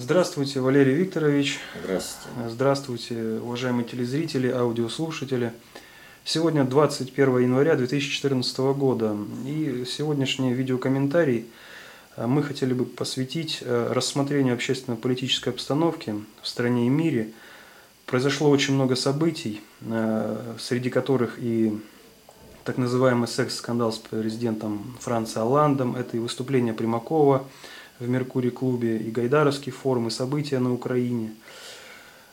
Здравствуйте, Валерий Викторович. Здравствуйте. Здравствуйте, уважаемые телезрители, аудиослушатели. Сегодня 21 января 2014 года. И сегодняшний видеокомментарий э, мы хотели бы посвятить э, рассмотрению общественно-политической обстановки в стране и мире. Произошло очень много событий, э, среди которых и так называемый секс-скандал с президентом Франции Оландом, это и выступление Примакова, в Меркурий-клубе, и Гайдаровский форум, и события на Украине.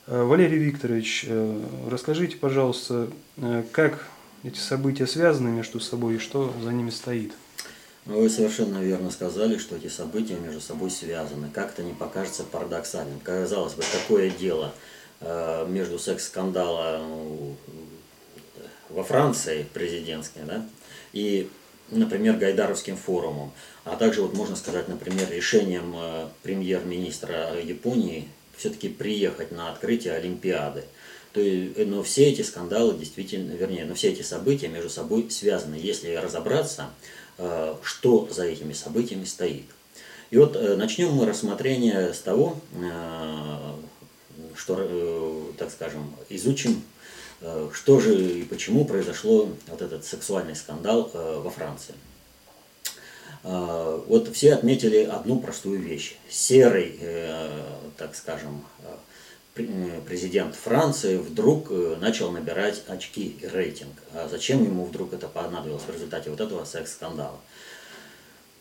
Э, Валерий Викторович, э, расскажите, пожалуйста, э, как эти события связаны между собой и что за ними стоит? Ну, вы совершенно верно сказали, что эти события между собой связаны. Как это не покажется парадоксальным. Казалось бы, какое дело между секс-скандала во Франции президентской, да, и например, Гайдаровским форумом, а также, вот можно сказать, например, решением э, премьер-министра Японии все-таки приехать на открытие Олимпиады. То есть, э, но все эти скандалы действительно, вернее, но все эти события между собой связаны, если разобраться, э, что за этими событиями стоит. И вот начнем мы рассмотрение с того, что, так скажем, изучим Э, что же и почему произошло вот этот сексуальный скандал э, во Франции? Э, вот все отметили одну простую вещь. Серый, так скажем, президент Франции вдруг начал набирать очки и рейтинг. А зачем ему вдруг это понадобилось в результате вот этого секс-скандала?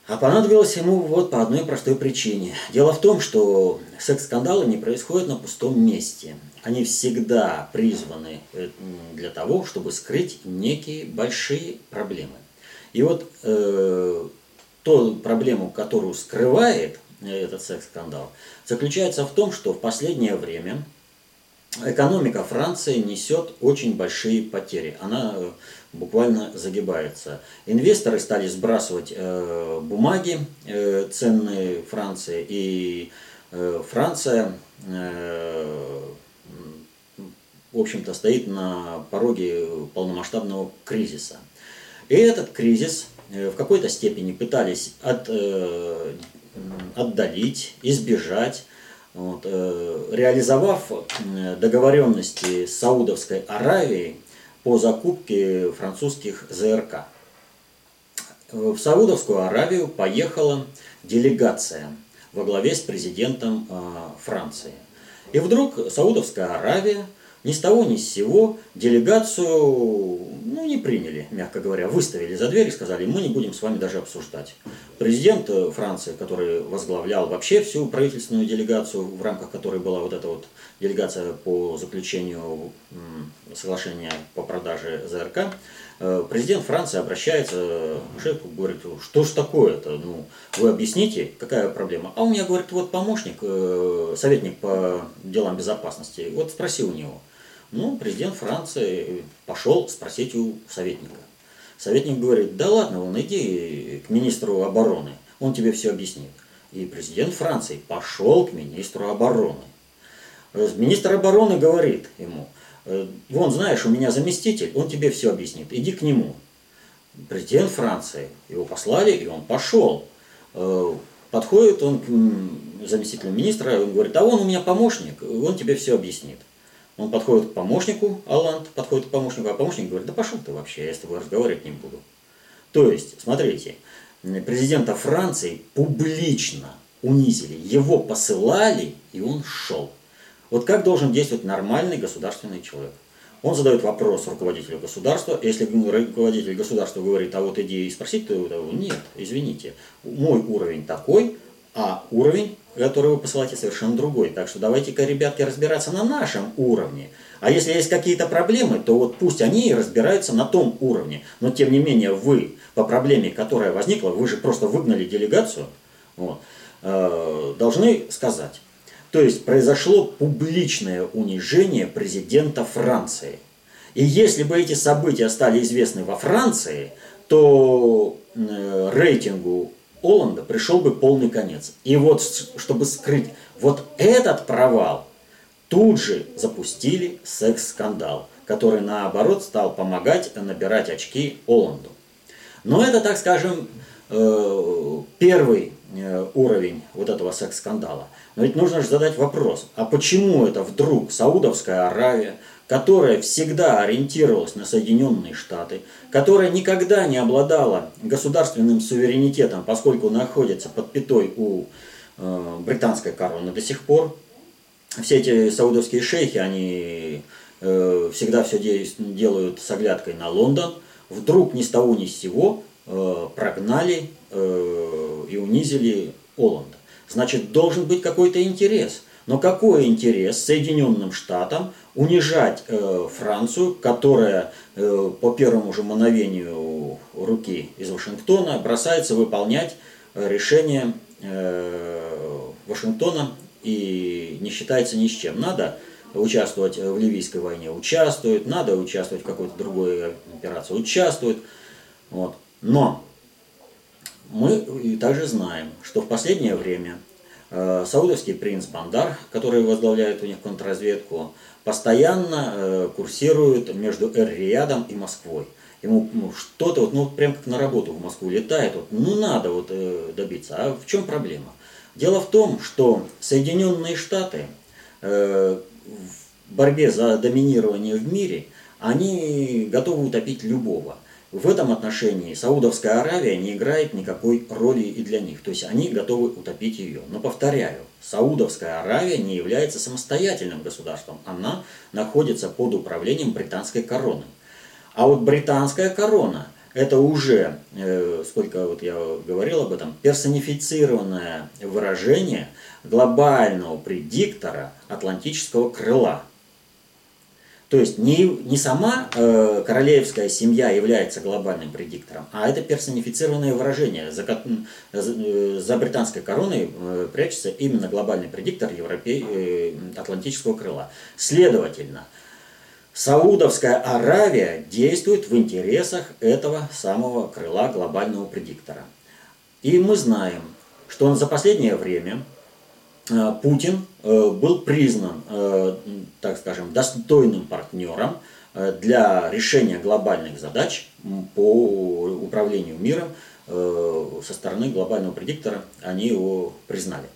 А понадобилось ему вот по одной простой причине. Дело в том, что секс-скандалы не происходят на пустом месте. Они всегда призваны э, для того, чтобы скрыть некие большие проблемы. И вот э, ту проблему, которую скрывает этот секс-скандал, заключается в том, что в последнее время экономика Франции несет очень большие потери. Она э, буквально загибается. Инвесторы стали сбрасывать э, бумаги э, ценные Франции, и э, Франция, э, в общем-то, стоит на пороге полномасштабного кризиса. И этот кризис э, в какой-то степени пытались от, э, отдалить, избежать вот, э, реализовав э, договоренности с Саудовской Аравией по закупке французских ЗРК. В Саудовскую Аравию поехала делегация во главе с президентом э, Франции. И вдруг Саудовская Аравия ни с того ни с сего делегацию ну, не приняли, мягко говоря, выставили за дверь и сказали, мы не будем с вами даже обсуждать. Президент э, Франции, который возглавлял вообще всю правительственную делегацию, в рамках которой была вот эта вот делегация по заключению соглашения по продаже ЗРК, э, президент Франции обращается к шефу, говорит, что ж такое-то, ну, вы объясните, какая проблема. А у меня, говорит, вот помощник, э, советник по делам безопасности, вот спроси у него – ну, президент Франции пошел спросить у советника. Советник говорит, да ладно, вон иди к министру обороны, он тебе все объяснит. И президент Франции пошел к министру обороны. Министр обороны говорит ему, «Э, вон, знаешь, у меня заместитель, он тебе все объяснит, иди к нему. Президент Франции, его послали, и он пошел. Э, подходит он к заместителю министра, он говорит, а вон у меня помощник, он тебе все объяснит. Он подходит к помощнику, Алланд подходит к помощнику, а помощник говорит, да пошел ты вообще, я с тобой разговаривать не буду. То есть, смотрите, президента Франции публично унизили, его посылали, и он шел. Вот как должен действовать нормальный государственный человек? Он задает вопрос руководителю государства. Если руководитель государства говорит, а вот иди и спросить, то нет, извините, мой уровень такой, а уровень, который вы посылаете, совершенно другой. Так что давайте-ка, ребятки, разбираться на нашем уровне. А если есть какие-то проблемы, то вот пусть они и разбираются на том уровне. Но тем не менее вы по проблеме, которая возникла, вы же просто выгнали делегацию, вот, э, должны сказать. То есть произошло публичное унижение президента Франции. И если бы эти события стали известны во Франции, то э, рейтингу Оланда пришел бы полный конец. И вот, чтобы скрыть вот этот провал, тут же запустили секс-скандал, который, наоборот, стал помогать набирать очки Оланду. Но это, так скажем, э, первый э, уровень вот этого секс-скандала. Но ведь нужно же задать вопрос, а почему это вдруг Саудовская Аравия, которая всегда ориентировалась на Соединенные Штаты, которая никогда не обладала государственным суверенитетом, поскольку находится под пятой у э, британской короны до сих пор, все эти саудовские шейхи, они э, всегда все делают с оглядкой на Лондон, вдруг ни с того ни с сего э, прогнали э, и унизили Оланда. Значит, должен быть какой-то интерес. Но какой интерес Соединенным Штатам унижать э, Францию, которая э, по первому же мановению руки из Вашингтона бросается выполнять э, решение э, Вашингтона и не считается ни с чем. Надо участвовать в Ливийской войне, участвует, надо участвовать в какой-то другой операции, участвует. Вот. Но мы также знаем, что в последнее время э, саудовский принц Бандар, который возглавляет у них контрразведку, постоянно э, курсирует между Эр-Риядом и Москвой. Ему ну, что-то, вот, ну, прям как на работу в Москву летает, вот, ну, надо вот э, добиться. А в чем проблема? Дело в том, что Соединенные Штаты э, в борьбе за доминирование в мире, они готовы утопить любого. В этом отношении Саудовская Аравия не играет никакой роли и для них. То есть они готовы утопить ее. Но повторяю, Саудовская Аравия не является самостоятельным государством. Она находится под управлением британской короны. А вот британская корона это уже, э, сколько вот я говорил об этом, персонифицированное выражение глобального предиктора атлантического крыла. То есть не, не сама э, королевская семья является глобальным предиктором, а это персонифицированное выражение. За, за, за британской короной э, прячется именно глобальный предиктор Европе, э, Атлантического крыла. Следовательно, Саудовская Аравия действует в интересах этого самого крыла глобального предиктора. И мы знаем, что он за последнее время э, Путин э, был признан, э, так скажем, достойным партнером для решения глобальных задач по управлению миром со стороны глобального предиктора, они его признали.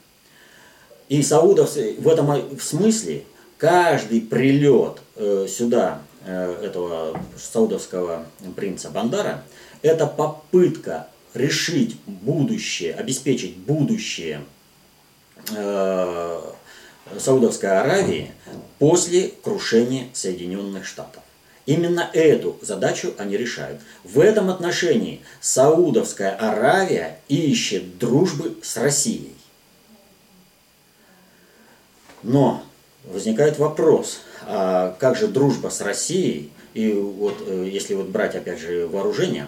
И саудовцы в этом смысле каждый прилет э, сюда э, этого саудовского принца Бандара – это попытка решить будущее, обеспечить будущее э, Саудовской Аравии после крушения Соединенных Штатов. Именно эту задачу они решают. В этом отношении Саудовская Аравия ищет дружбы с Россией. Но возникает вопрос, а как же дружба с Россией, и вот э, если вот брать опять же вооружение,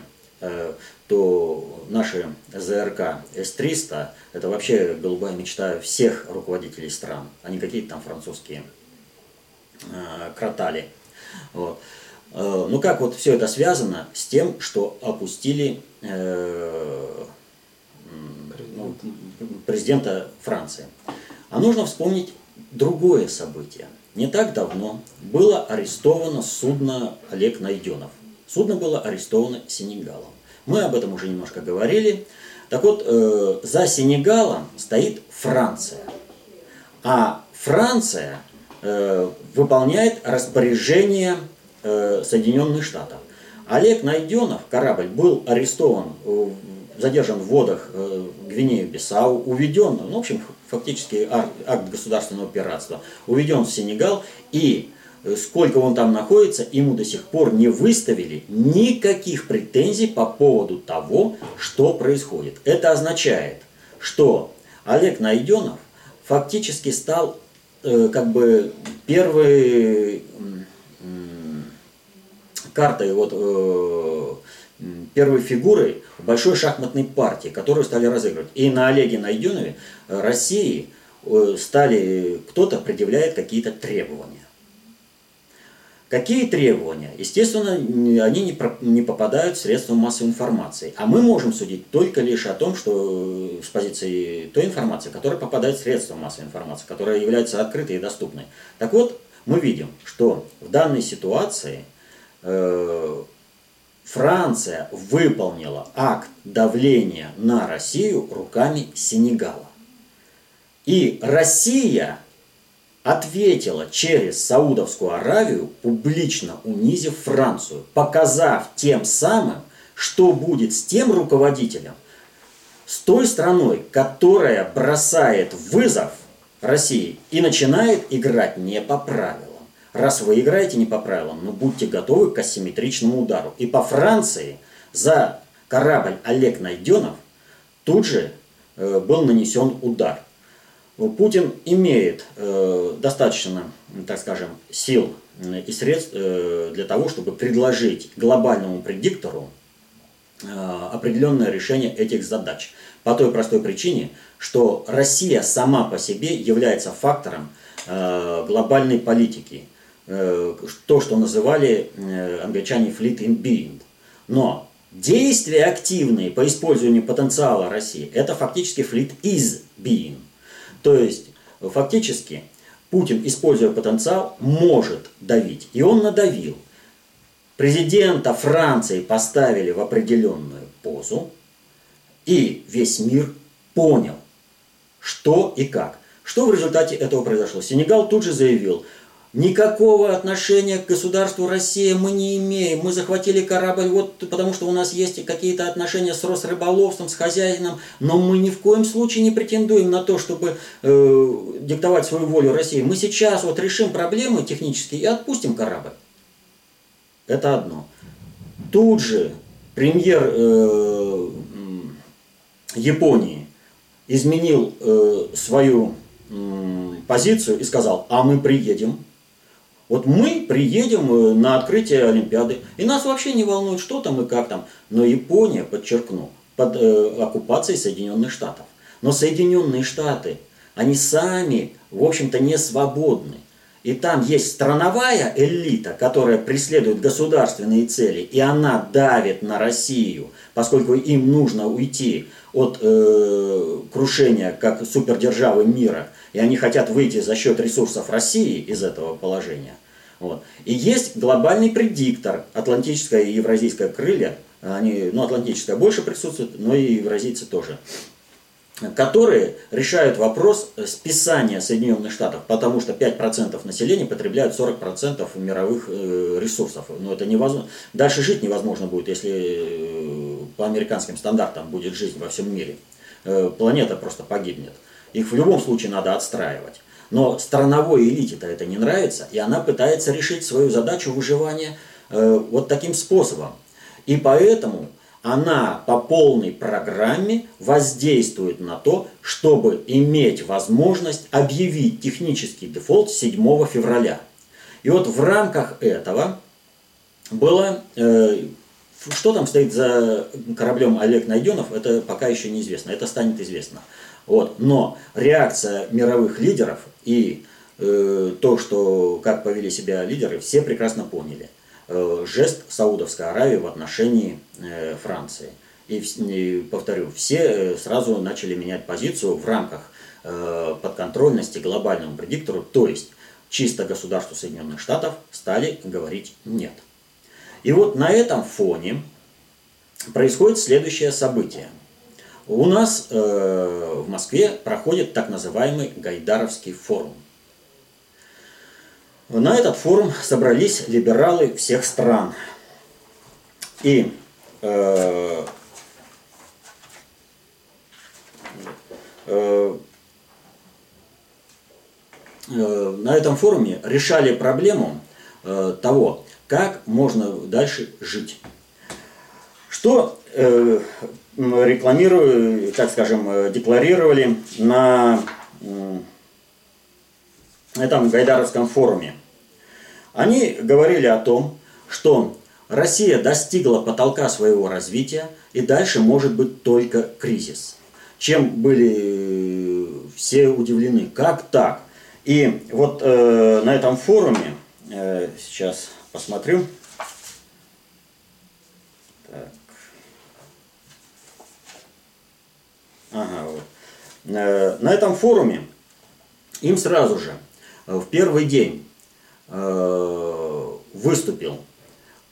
э, то наши ЗРК С-300 это вообще голубая мечта всех руководителей стран, а не какие-то там французские э, кротали. Вот. Ну как вот все это связано с тем, что опустили ну, президента Франции. А нужно вспомнить другое событие. Не так давно было арестовано судно Олег Найденов. Судно было арестовано Сенегалом. Мы об этом уже немножко говорили. Так вот, э, за Сенегалом стоит Франция. А Франция э, выполняет распоряжение э, Соединенных Штатов. Олег Найденов, корабль, был арестован, задержан в водах Гвинею-Бисау, уведен, ну, в общем, фактически акт государственного пиратства, уведен в Сенегал, и сколько он там находится, ему до сих пор не выставили никаких претензий по поводу того, что происходит. Это означает, что Олег Найденов фактически стал э, как бы первой картой, вот, э, первой фигурой большой шахматной партии, которую стали разыгрывать. И на Олеге Найденове э, России э, стали, кто-то предъявляет какие-то требования. Какие требования? Естественно, они не, не попадают в средства массовой информации. А мы можем судить только лишь о том, что э, с позиции той информации, которая попадает в средства массовой информации, которая является открытой и доступной. Так вот, мы видим, что в данной ситуации э, Франция выполнила акт давления на Россию руками Сенегала. И Россия ответила через Саудовскую Аравию, публично унизив Францию, показав тем самым, что будет с тем руководителем, с той страной, которая бросает вызов России и начинает играть не по правилам. Раз вы играете не по правилам, ну будьте готовы к асимметричному удару. И по Франции за корабль Олег Найденов тут же э, был нанесен удар. Путин имеет э, достаточно, так скажем, сил и средств э, для того, чтобы предложить глобальному предиктору э, определенное решение этих задач. По той простой причине, что Россия сама по себе является фактором э, глобальной политики. Э, то, что называли э, англичане fleet in being. Но действия активные по использованию потенциала России, это фактически fleet is being. То есть, фактически, Путин, используя потенциал, может давить. И он надавил. Президента Франции поставили в определенную позу, и весь мир понял, что и как. Что в результате этого произошло? Сенегал тут же заявил, Никакого отношения к государству Россия мы не имеем. Мы захватили корабль вот потому, что у нас есть какие-то отношения с Росрыболовством, с хозяином, но мы ни в коем случае не претендуем на то, чтобы э, диктовать свою волю России. Мы сейчас вот решим проблемы технические и отпустим корабль. Это одно. Тут же премьер э, Японии изменил э, свою э, позицию и сказал, а мы приедем вот мы приедем э, на открытие Олимпиады, и нас вообще не волнует, что там и как там. Но Япония, подчеркну, под э, оккупацией Соединенных Штатов. Но Соединенные Штаты, они сами, в общем-то, не свободны. И там есть страновая элита, которая преследует государственные цели, и она давит на Россию, поскольку им нужно уйти от э, крушения как супердержавы мира, и они хотят выйти за счет ресурсов России из этого положения. Вот. И есть глобальный предиктор, атлантическое и евразийское крылья, они, ну, атлантическое больше присутствует, но и евразийцы тоже, которые решают вопрос списания Соединенных Штатов, потому что 5% населения потребляют 40% мировых э, ресурсов. Но это невозможно. Дальше жить невозможно будет, если э, по американским стандартам будет жизнь во всем мире. Э, планета просто погибнет. Их в любом случае надо отстраивать. Но страновой элите-то это не нравится, и она пытается решить свою задачу выживания э, вот таким способом. И поэтому она по полной программе воздействует на то, чтобы иметь возможность объявить технический дефолт 7 февраля. И вот в рамках этого было, э, что там стоит за кораблем Олег Найденов, это пока еще неизвестно, это станет известно. Вот. Но реакция мировых лидеров и э, то, что, как повели себя лидеры, все прекрасно поняли. Э, жест Саудовской Аравии в отношении э, Франции. И, и повторю, все э, сразу начали менять позицию в рамках э, подконтрольности глобальному предиктору, то есть чисто государству Соединенных Штатов стали говорить нет. И вот на этом фоне происходит следующее событие – у нас э, в Москве проходит так называемый Гайдаровский форум. На этот форум собрались либералы всех стран. И э, э, э, на этом форуме решали проблему э, того, как можно дальше жить. Что э, рекламирую, так скажем, э, декларировали на этом Гайдаровском форуме. Они говорили о том, что Россия достигла потолка своего развития и дальше может быть только кризис. Чем были все удивлены, как так? И вот э, на этом форуме, э, сейчас посмотрю, Ага, вот. Э, на этом форуме им сразу же э, в первый день э, выступил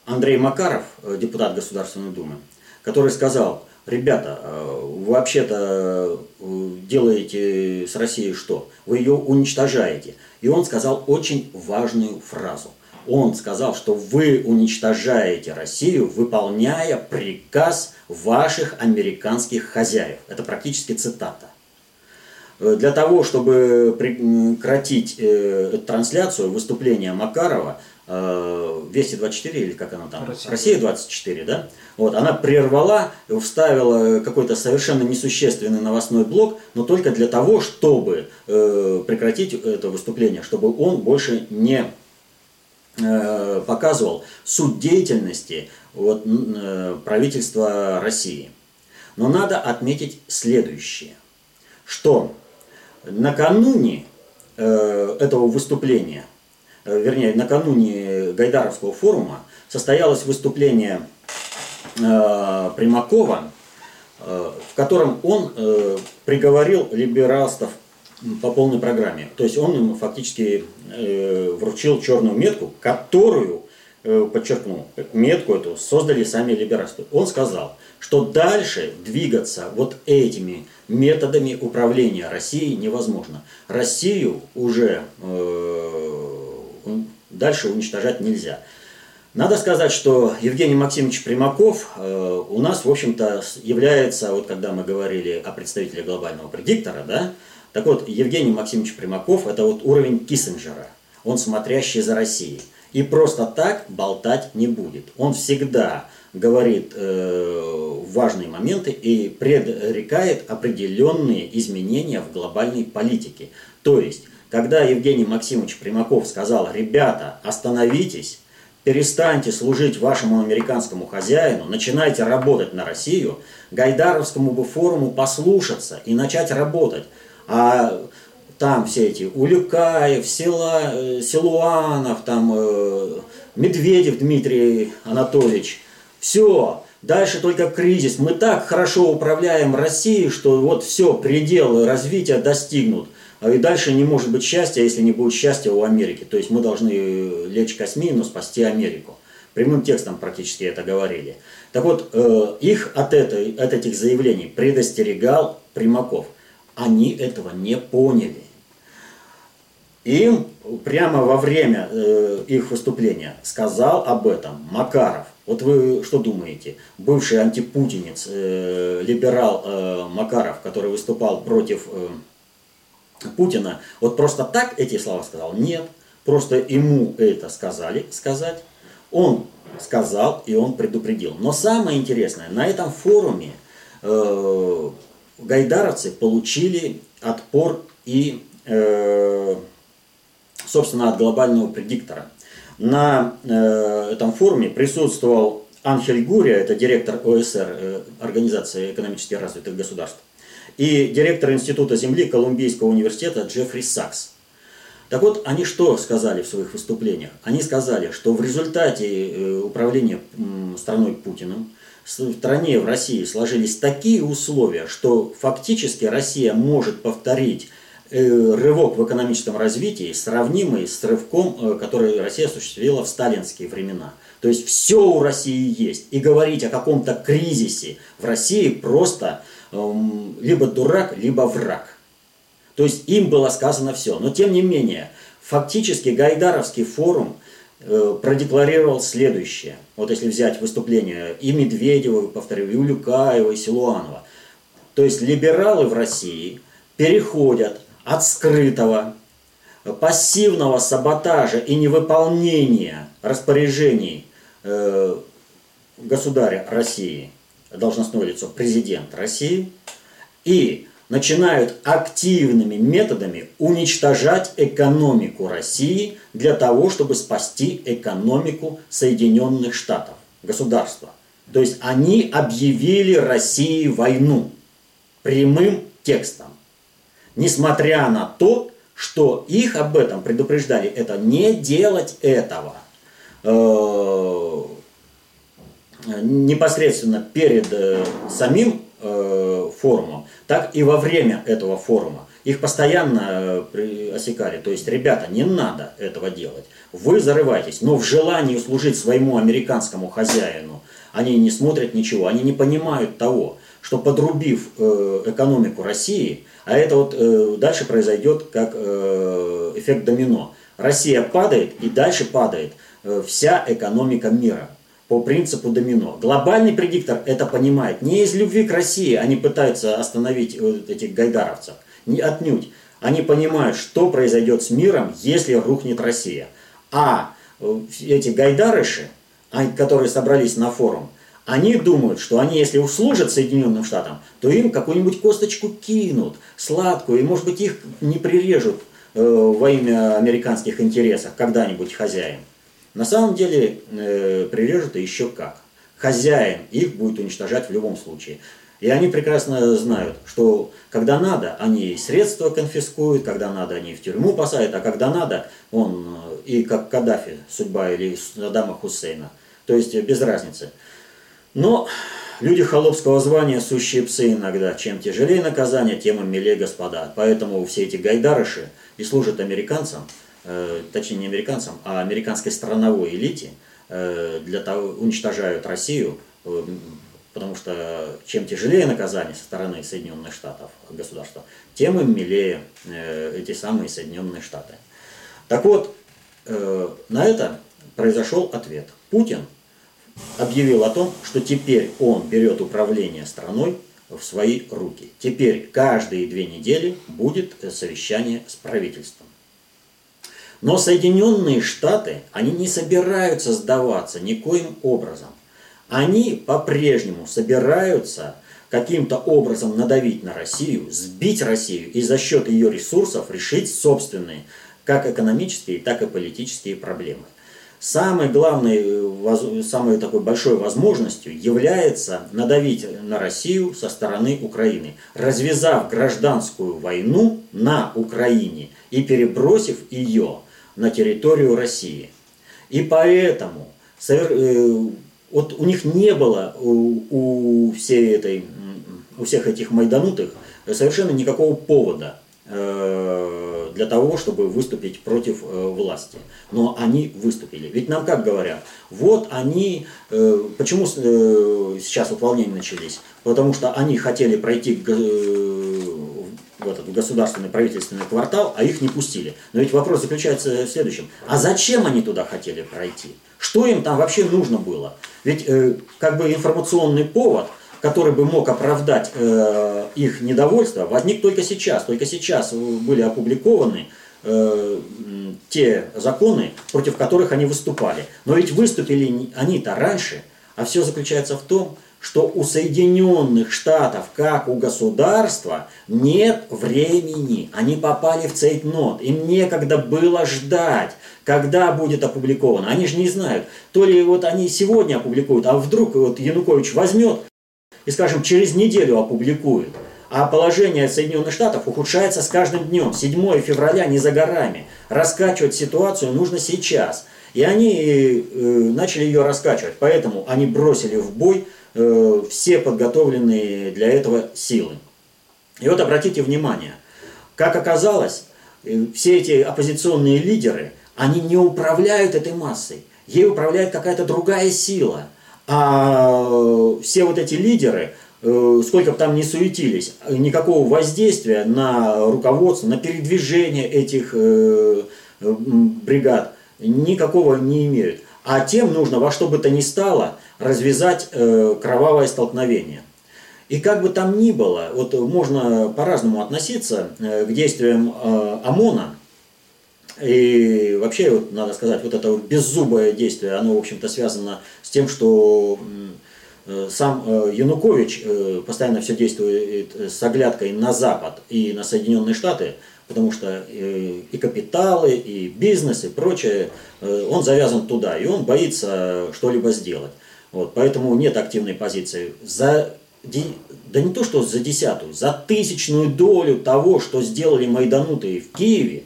Андрей Макаров, депутат Государственной Думы, который сказал, ребята, э, вообще-то делаете с Россией что? Вы ее уничтожаете. И он сказал очень важную фразу. Он сказал, что вы уничтожаете Россию, выполняя приказ ваших американских хозяев. Это практически цитата. Э, для того, чтобы прекратить э, трансляцию выступления Макарова, э, Вести 24 или как она там? Россия. Россия 24, да? Вот, она прервала, вставила какой-то совершенно несущественный новостной блок, но только для того, чтобы э, прекратить это выступление, чтобы он больше не показывал суть деятельности вот, э, правительства России. Но надо отметить следующее, что накануне э, этого выступления, э, вернее, накануне Гайдаровского форума состоялось выступление э, Примакова, э, в котором он э, приговорил либералстов по полной программе. То есть он ему фактически э, вручил черную метку, которую, э, подчеркну, метку эту создали сами либерасты. Он сказал, что дальше двигаться вот этими методами управления Россией невозможно. Россию уже э, дальше уничтожать нельзя. Надо сказать, что Евгений Максимович Примаков э, у нас, в общем-то, является, вот когда мы говорили о представителе глобального предиктора, да, так вот, Евгений Максимович Примаков – это вот уровень Киссинджера, он смотрящий за Россией. И просто так болтать не будет. Он всегда говорит э, важные моменты и предрекает определенные изменения в глобальной политике. То есть, когда Евгений Максимович Примаков сказал, ребята, остановитесь, перестаньте служить вашему американскому хозяину, начинайте работать на Россию, Гайдаровскому бы форуму послушаться и начать работать. А там все эти Улюкаев, Сила, э, Силуанов, там э, Медведев Дмитрий Анатольевич – все, дальше только кризис. Мы так хорошо управляем Россией, что вот все, предел развития достигнут. И дальше не может быть счастья, если не будет счастья у Америки. То есть мы должны лечь косьми, но спасти Америку. Прямым текстом практически это говорили. Так вот, э, их от, этой, от этих заявлений предостерегал Примаков. Они этого не поняли. Им прямо во время э, их выступления сказал об этом Макаров – вот вы что думаете? Бывший антипутинец, э, либерал э, Макаров, который выступал против Путина, вот просто так эти слова сказал? Нет. Просто ему это сказали сказать. Он сказал и он предупредил. Но самое интересное, на этом форуме гайдаровцы получили отпор и, э, собственно, от глобального предиктора – на э, этом форуме присутствовал Анхель Гурия, это директор ОСР, э, Организации экономически развитых государств, и директор Института Земли Колумбийского университета Джеффри Сакс. Так вот, они что сказали в своих выступлениях? Они сказали, что в результате управления страной Путиным в стране, в России сложились такие условия, что фактически Россия может повторить Э, рывок в экономическом развитии, сравнимый с рывком, э, который Россия осуществила в сталинские времена. То есть все у России есть. И говорить о каком-то кризисе в России просто эм, либо дурак, либо враг. То есть им было сказано все. Но тем не менее, фактически Гайдаровский форум продекларировал следующее. Вот если взять выступление и Медведева, повторю, и Улюкаева, и Силуанова. То есть либералы в России переходят от скрытого, пассивного саботажа и невыполнения распоряжений э, государя России, должностное лицо президент России, и начинают активными методами уничтожать экономику России для того, чтобы спасти экономику Соединенных Штатов, государства. То есть они объявили России войну прямым текстом несмотря на то, что их об этом предупреждали, это не делать этого. Э, непосредственно перед э, самим э, форумом так и во время этого форума. Их постоянно э, осекали. То есть, ребята, не надо этого делать. Вы зарываетесь, но в желании служить своему американскому хозяину они не смотрят ничего, они не понимают того, что подрубив э, экономику России, а это вот э, дальше произойдет как эффект домино. Россия падает и дальше падает вся экономика мира по принципу домино. Глобальный предиктор это понимает. Не из любви к России они пытаются остановить этих гайдаровцев. Не отнюдь. Они понимают, что произойдет с миром, если рухнет Россия. А э, эти гайдарыши, которые собрались на форум, они думают, что они, если услужат Соединенным Штатам, то им какую-нибудь косточку кинут, сладкую, и, может быть, их не прирежут э, во имя американских интересов когда-нибудь хозяин. На самом деле э, прирежут и еще как. Хозяин их будет уничтожать в любом случае. И они прекрасно знают, что когда надо, они средства конфискуют, когда надо, они в тюрьму посадят, а когда надо, он и как Каддафи судьба или Саддама Хусейна. То есть без разницы. Но люди холопского звания сущие псы иногда. Чем тяжелее наказание, тем им милее господа. Поэтому все эти гайдарыши и служат американцам, э, точнее не американцам, а американской страновой элите, э, для того уничтожают Россию, э, потому что чем тяжелее наказание со стороны Соединенных Штатов, государства, тем им милее э, эти самые Соединенные Штаты. Так вот, э, на это произошел ответ. Путин объявил о том, что теперь он берет управление страной в свои руки. Теперь каждые две недели будет совещание с правительством. Но Соединенные Штаты, они не собираются сдаваться никоим образом они по-прежнему собираются каким-то образом надавить на Россию, сбить Россию и за счет ее ресурсов решить собственные как экономические, так и политические проблемы. Самой главной, самой такой большой возможностью является надавить на Россию со стороны Украины, развязав гражданскую войну на Украине и перебросив ее на территорию России. И поэтому э, вот у них не было у, у всей этой, у всех этих майданутых совершенно никакого повода э, для того, чтобы выступить против э, власти. Но они выступили. Ведь нам как говорят, вот они, э, почему э, сейчас вот волнения начались? Потому что они хотели пройти э, в этот государственный правительственный квартал, а их не пустили. Но ведь вопрос заключается в следующем. А зачем они туда хотели пройти? Что им там вообще нужно было? Ведь э, как бы информационный повод, который бы мог оправдать э, их недовольство, возник только сейчас. Только сейчас были опубликованы э, те законы, против которых они выступали. Но ведь выступили они-то раньше, а все заключается в том, что у Соединенных Штатов, как у государства, нет времени. Они попали в цейтнот. Им некогда было ждать, когда будет опубликовано. Они же не знают. То ли вот они сегодня опубликуют, а вдруг вот Янукович возьмет и, скажем, через неделю опубликует. А положение Соединенных Штатов ухудшается с каждым днем. 7 февраля не за горами. Раскачивать ситуацию нужно сейчас. И они э, начали ее раскачивать. Поэтому они бросили в бой Э, все подготовленные для этого силы. И вот обратите внимание, как оказалось, э, все эти оппозиционные лидеры, они не управляют этой массой, ей управляет какая-то другая сила. А все вот эти лидеры, э, сколько бы там ни суетились, никакого воздействия на руководство, на передвижение этих бригад никакого не имеют. А тем нужно во что бы то ни стало – развязать э, кровавое столкновение. И как бы там ни было, вот можно по-разному относиться э, к действиям э, ОМОНа, и вообще, вот, надо сказать, вот это вот беззубое действие, оно, в общем-то, связано с тем, что сам Янукович постоянно все действует с оглядкой на Запад и на Соединенные Штаты, потому что и капиталы, и бизнес, и прочее, он завязан туда, и он боится что-либо сделать. Вот, поэтому нет активной позиции. За, да не то, что за десятую, за тысячную долю того, что сделали майданутые в Киеве,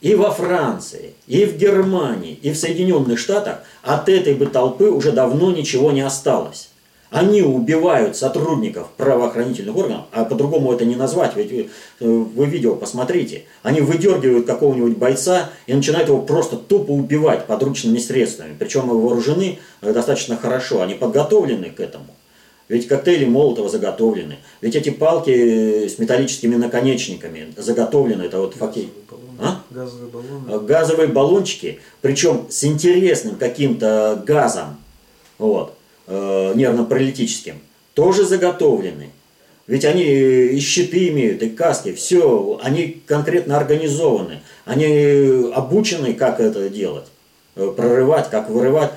и во Франции, и в Германии, и в Соединенных Штатах, от этой бы толпы уже давно ничего не осталось. Они убивают сотрудников правоохранительных органов, а по-другому это не назвать, ведь вы, э, вы видео посмотрите. Они выдергивают какого-нибудь бойца и начинают его просто тупо убивать подручными средствами. Причем вооружены э, достаточно хорошо, они подготовлены к этому. Ведь коктейли Молотова заготовлены. Ведь эти палки э, с металлическими наконечниками заготовлены. Это вот факей. А? Газовые баллоны. А, газовые баллончики, причем с интересным каким-то газом, вот, э, нервно-паралитическим, тоже заготовлены. Ведь они и щиты имеют, и каски, все, они конкретно организованы. Они обучены, как это делать, э, прорывать, как вырывать.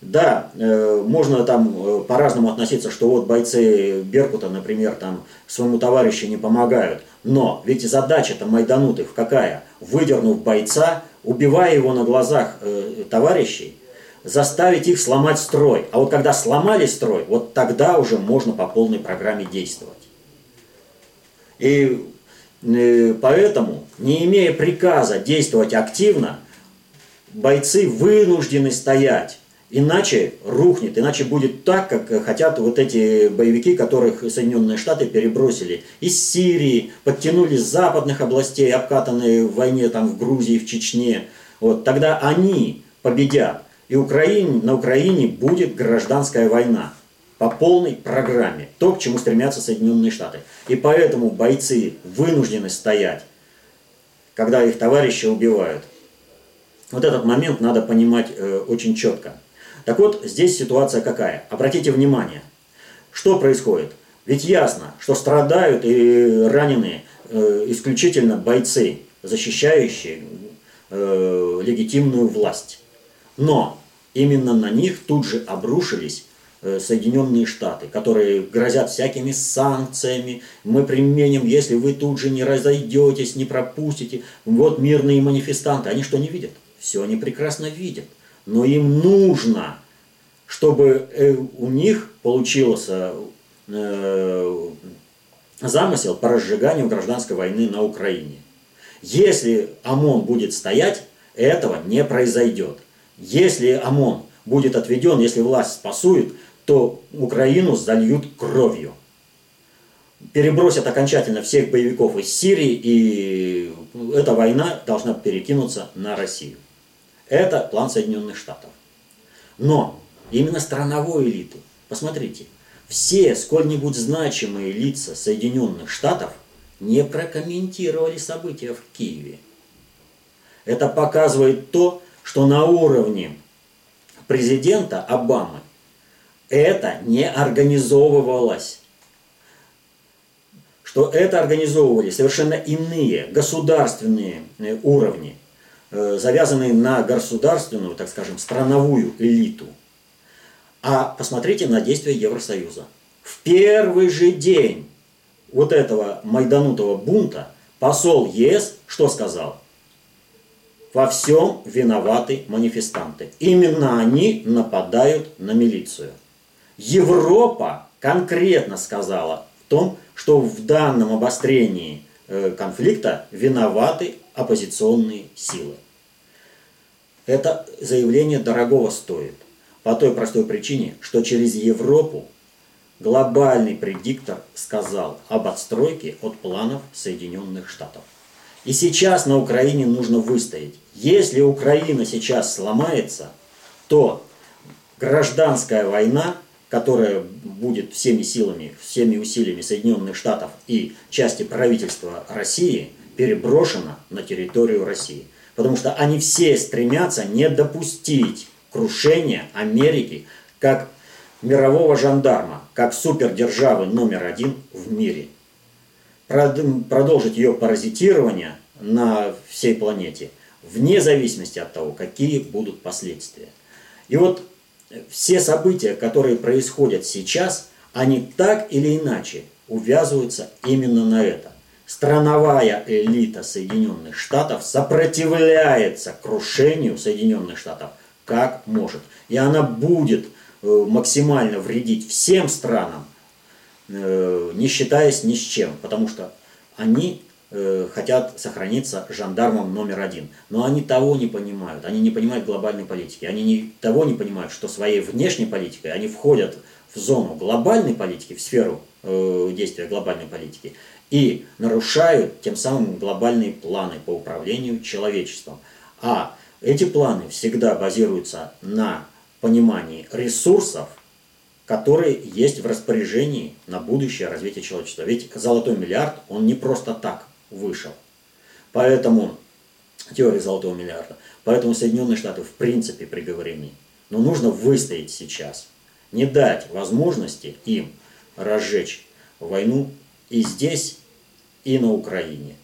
Да, э, можно там э, по-разному относиться, что вот бойцы Беркута, например, там своему товарищу не помогают. Но ведь задача-то майданутых какая? Выдернув бойца, убивая его на глазах э, товарищей, заставить их сломать строй. А вот когда сломали строй, вот тогда уже можно по полной программе действовать. И э, поэтому, не имея приказа действовать активно, бойцы вынуждены стоять Иначе рухнет, иначе будет так, как хотят вот эти боевики, которых Соединенные Штаты перебросили из Сирии, подтянули с западных областей, обкатанные в войне там в Грузии, в Чечне. Вот, тогда они победят. И Украине, на Украине будет гражданская война по полной программе. То, к чему стремятся Соединенные Штаты. И поэтому бойцы вынуждены стоять, когда их товарищи убивают. Вот этот момент надо понимать э, очень четко. Так вот, здесь ситуация какая? Обратите внимание, что происходит? Ведь ясно, что страдают и раненые э, исключительно бойцы, защищающие э, легитимную власть. Но именно на них тут же обрушились э, Соединенные Штаты, которые грозят всякими санкциями, мы применим, если вы тут же не разойдетесь, не пропустите. Вот мирные манифестанты, они что не видят? Все они прекрасно видят но им нужно, чтобы э, у них получился э, замысел по разжиганию гражданской войны на Украине. Если ОМОН будет стоять, этого не произойдет. Если ОМОН будет отведен, если власть спасует, то Украину зальют кровью. Перебросят окончательно всех боевиков из Сирии, и эта война должна перекинуться на Россию. Это план Соединенных Штатов. Но именно страновой элиты, посмотрите, все сколь-нибудь значимые лица Соединенных Штатов не прокомментировали события в Киеве. Это показывает то, что на уровне президента Обамы это не организовывалось. Что это организовывали совершенно иные государственные э, уровни – Э, завязанные на государственную, так скажем, страновую элиту. А посмотрите на действия Евросоюза. В первый же день вот этого майданутого бунта посол ЕС что сказал? Во всем виноваты манифестанты. Именно они нападают на милицию. Европа конкретно сказала в том, что в данном обострении э, конфликта виноваты оппозиционные силы. Это заявление дорогого стоит. По той простой причине, что через Европу глобальный предиктор сказал об отстройке от планов Соединенных Штатов. И сейчас на Украине нужно выстоять. Если Украина сейчас сломается, то гражданская война, которая будет всеми силами, всеми усилиями Соединенных Штатов и части правительства России переброшена на территорию России. Потому что они все стремятся не допустить крушения Америки как мирового жандарма, как супердержавы номер один в мире. Продолжить ее паразитирование на всей планете, вне зависимости от того, какие будут последствия. И вот все события, которые происходят сейчас, они так или иначе увязываются именно на это страновая элита Соединенных Штатов сопротивляется крушению Соединенных Штатов как может. И она будет э, максимально вредить всем странам, не считаясь ни с чем, потому что они э, хотят сохраниться жандармом номер один. Но они того не понимают, они не понимают глобальной политики, они не, того не понимают, что своей внешней политикой они входят в зону глобальной политики, в сферу э, действия глобальной политики, и нарушают тем самым глобальные планы по управлению человечеством. А эти планы всегда базируются на понимании ресурсов, которые есть в распоряжении на будущее развитие человечества. Ведь золотой миллиард, он не просто так вышел. Поэтому, теория золотого миллиарда, поэтому Соединенные Штаты в принципе приговорены. Но нужно выстоять сейчас, не дать возможности им разжечь войну и здесь, и на Украине.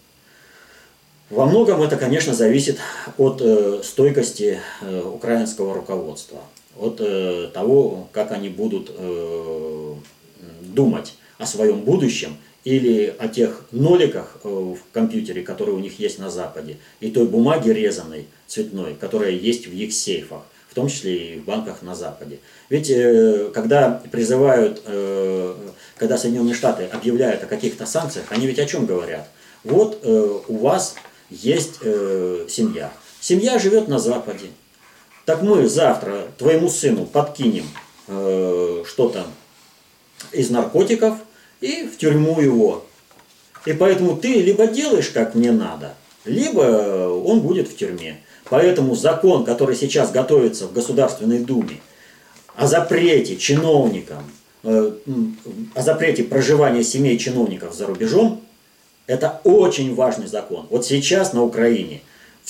Во многом это, конечно, зависит от э, стойкости э, украинского руководства, от э, того, как они будут э, думать о своем будущем или о тех ноликах э, в компьютере, которые у них есть на Западе, и той бумаге резаной, цветной, которая есть в их сейфах, в том числе и в банках на Западе. Ведь э, когда призывают, э, когда Соединенные Штаты объявляют о каких-то санкциях, они ведь о чем говорят? Вот у вас есть семья. Семья живет на Западе. Так мы завтра твоему сыну подкинем что-то из наркотиков – и в тюрьму его. И поэтому ты либо делаешь, как мне надо, либо он будет в тюрьме. Поэтому закон, который сейчас готовится в Государственной Думе, о запрете чиновникам, э, о запрете проживания семей чиновников за рубежом, это очень важный закон. Вот сейчас на Украине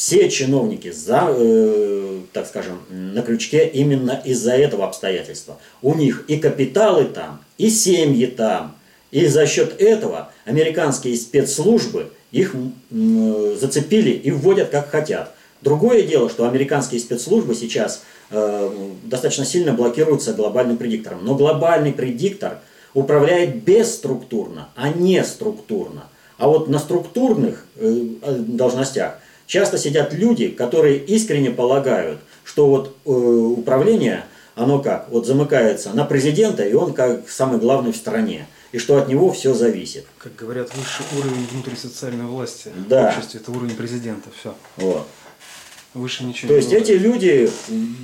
все чиновники, за, э, так скажем, на крючке именно из-за этого обстоятельства. У них и капиталы там, и семьи там, и за счет этого американские спецслужбы их зацепили и вводят как хотят. Другое дело, что американские спецслужбы сейчас э, достаточно сильно блокируются глобальным предиктором. Но глобальный предиктор управляет бесструктурно, а не структурно. А вот на структурных э, должностях часто сидят люди, которые искренне полагают, что вот э, управление, оно как, вот замыкается на президента, и он как самый главный в стране и что от него все зависит. Как говорят, высший уровень внутрисоциальной власти да. в обществе – это уровень президента, все. Вот. Выше ничего То не есть эти люди,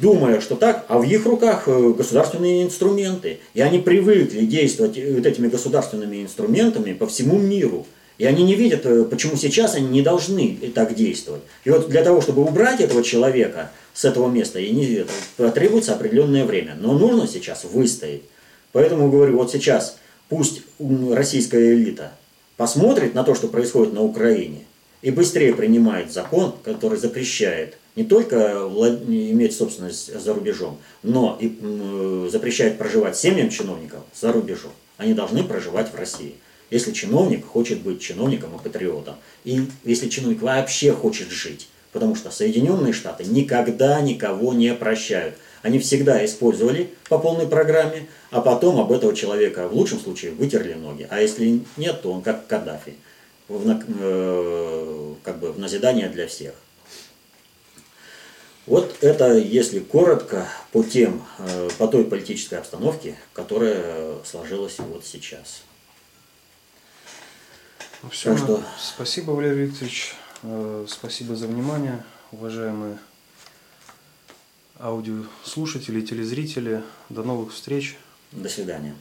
думая, что так, а в их руках э, государственные инструменты, и они привыкли действовать вот этими государственными инструментами по всему миру. И они не видят, э, почему сейчас они не должны так действовать. И вот для того, чтобы убрать этого человека с этого места, и не, потребуется определенное время. Но нужно сейчас выстоять. Поэтому говорю, вот сейчас пусть российская элита посмотрит на то, что происходит на Украине, и быстрее принимает закон, который запрещает не только иметь собственность за рубежом, но и запрещает проживать семьям чиновников за рубежом. Они должны проживать в России. Если чиновник хочет быть чиновником и патриотом, и если чиновник вообще хочет жить, потому что Соединенные Штаты никогда никого не прощают. Они всегда использовали по полной программе, а потом об этого человека в лучшем случае вытерли ноги. А если нет, то он как Каддафи, в, э, как бы в назидание для всех. Вот это, если коротко, по тем, э, по той политической обстановке, которая сложилась вот сейчас. Ну, все, так что... Спасибо, Валерий Викторович. Э, спасибо за внимание, уважаемые аудиослушатели, телезрители. До новых встреч. До свидания.